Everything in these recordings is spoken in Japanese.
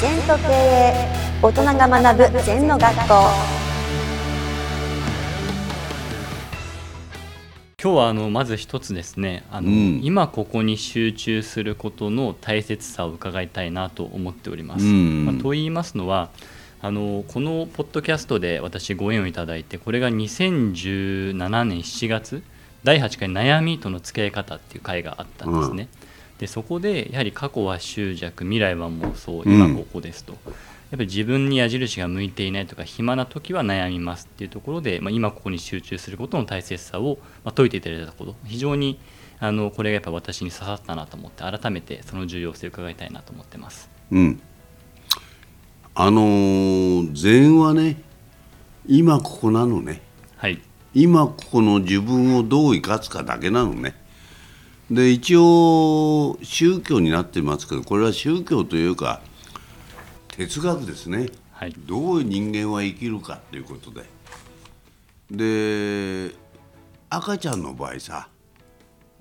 全と経営大人が学ぶ全の学校。今日はあのまず一つですね。あの、うん。今ここに集中することの大切さを伺いたいなと思っております。うん。まあと言いますのはあのこのポッドキャストで私ご縁をいただいてこれが2017年7月第8回悩みとの付き合い方っていう回があったんですね。でそこでやはり過去は執着未来は妄想うん今ここですと、やっぱり自分に矢印が向いていないとか暇な時は悩みますっていうところで、まあ、今ここに集中することの大切さを、まあ、説いていただいたこと非常にあのこれがやっぱ私に刺さったなと思って改めてその重要性を伺いたいなと思ってます。うん。あのー禅はね、今ここなのね。はい今ここの自分をどう生かすかだけなのね。で一応宗教になってますけどこれは宗教というか哲学ですね。はい。どう人間は生きるかっていうことで。で赤ちゃんの場合さ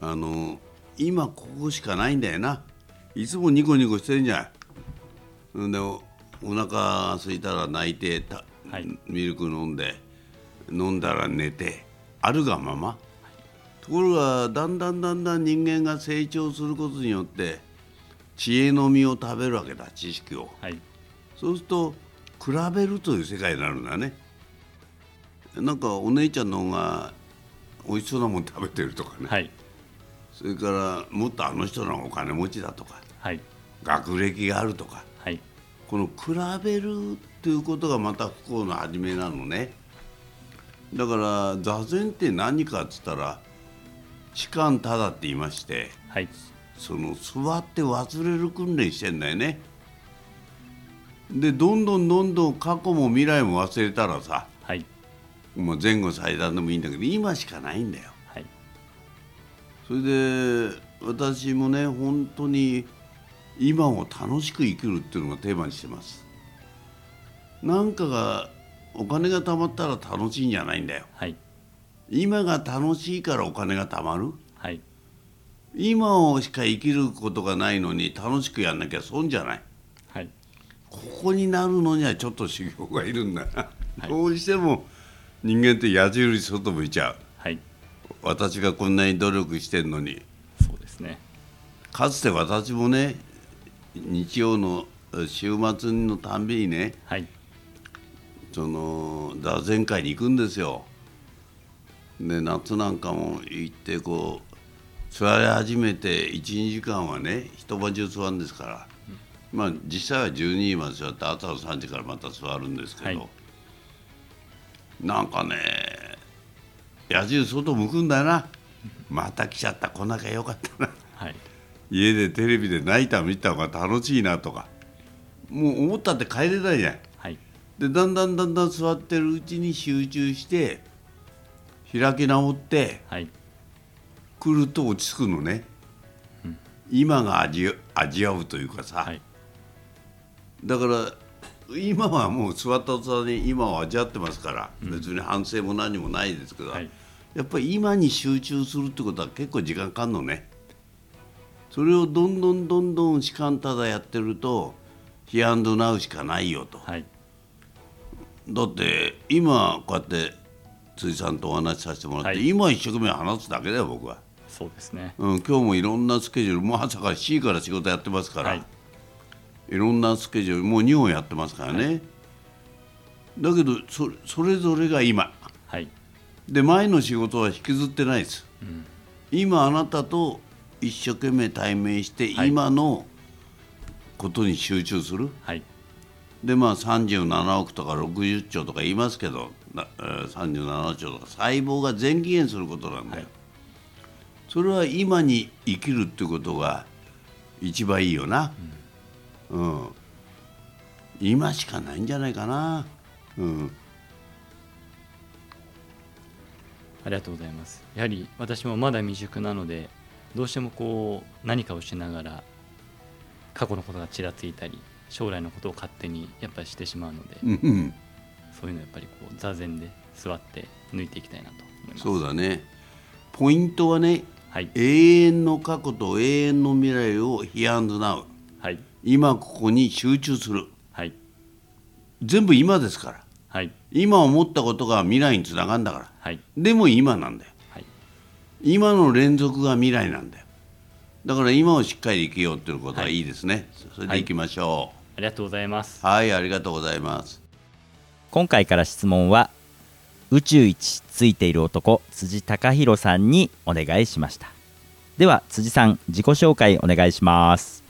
あの今ここしかないんだよな。いつもニコニコしてるんじゃん。でおお腹空いたら泣いてた、はい。ミルク飲んで飲んだら寝てあるがままところがだんだんだんだん人間が成長することによって知恵の実を食べるわけだ知識を。はい。そうすると比べるという世界になるんだね。なんかお姉ちゃんの方が美味しそうなもん食べてるとかね、はい。それからもっとあの人の方がお金持ちだとか。はい。学歴があるとか。はい。この比べるっていうことがまた不幸の始めなのね。だから座禅って何かっつったら痴漢ただって言いましてはい。その座って忘れる訓練してんだよね。でどんどんどんどん過去も未来も忘れたらさはい。もう前後最短でもいいんだけど今しかないんだよ。はい。それで私もね本当に今を楽しく生きるっていうのがテーマにしてます。なんかがお金が貯まったら楽しいんじゃないんだよ。はい今が楽しいからお金が貯まる？はい。今をしか生きることがないのに楽しくやんなきゃ損じゃない？はい。ここになるのにはちょっと修行がいるんだな、どうしても人間って矢印外向いちゃう。はい。私がこんなに努力してんのに。そうですね。かつて私もね日曜の週末のたんびにねはい。その座禅会に行くんですよで夏なんかも行ってこう座り始めて12時間はね一晩中座るんですから、まあ実際は12時まで座って朝の3時からまた座るんですけど、はい。なんかね矢印外向くんだよな。また来ちゃった。来なきゃよかったな。はい。家でテレビで泣いた見た方が楽しいなとか。もう思ったって帰れないじゃん。はい。でだんだんだんだん座ってるうちに集中して開き直ってはい。くると落ち着くのね、今が味味わうというかさ、はい。だから今はもう座った途端に今を味わってますから、別に反省も何もないですけど、はい。やっぱり今に集中するってことは結構時間かかるのね。それをどんどんどんどん時間ただやってるとヒアンドナウしかないよと。はい。だって今こうやって辻さんとお話しさせてもらって、はい。今一生懸命話すだけだよ僕は、そうですね。うん、今日もいろんなスケジュールもう朝から7時から仕事やってますから、はい。い、ろんなスケジュールもう2本やってますからね、だけどそそれぞれが今。はい。で前の仕事は引きずってないです、今あなたと一生懸命対面して、はい。今のことに集中する。はい。でまあ37億とか60兆とか言いますけど37兆とか細胞が全起源することなんだよ、はい。それは今に生きるってことが一番いいよな。うん、今しかないんじゃないかな。うん。ありがとうございます。やはり私もまだ未熟なのでどうしてもこう何かをしながら過去のことがちらついたり将来のことを勝手にやっぱりしてしまうので、うんうんそういうのやっぱりこう座禅で座って抜いていきたいなと思います。そうだね。ポイントはねはい。永遠の過去と永遠の未来をヒアンドナウ。はい。今ここに集中する。はい。全部今ですから。はい。今思ったことが未来につながるんだから。はい。でも今なんだよ。はい。今の連続が未来なんだよ。だから今をしっかり生きようっていうことはいいですね、それでいきましょありがとうございます。うはい、ありがとうございます今回から質問は宇宙一ついている男辻貴弘さんにお願いしました。では辻さん自己紹介お願いします。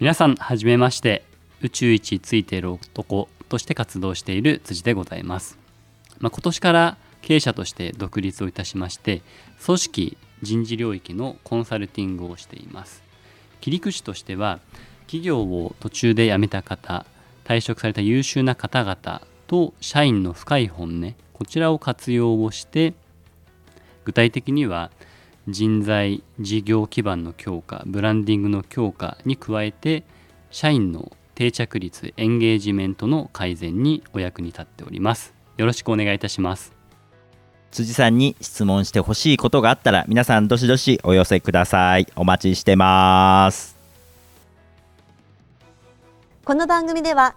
皆さんはじめまして宇宙一ついている男として活動している辻でございます、まあ、今年から経営者として独立をいたしまして組織人事領域のコンサルティングをしています。切り口としては企業を途中で辞めた方退職された優秀な方々と社員の深い本音こちらを活用をして具体的には人材事業基盤の強化ブランディングの強化に加えて社員の定着率エンゲージメントの改善にお役に立っております。よろしくお願いいたします。辻さんに質問してほしいことがあったら皆さんどしどしお寄せください。お待ちしてます。この番組では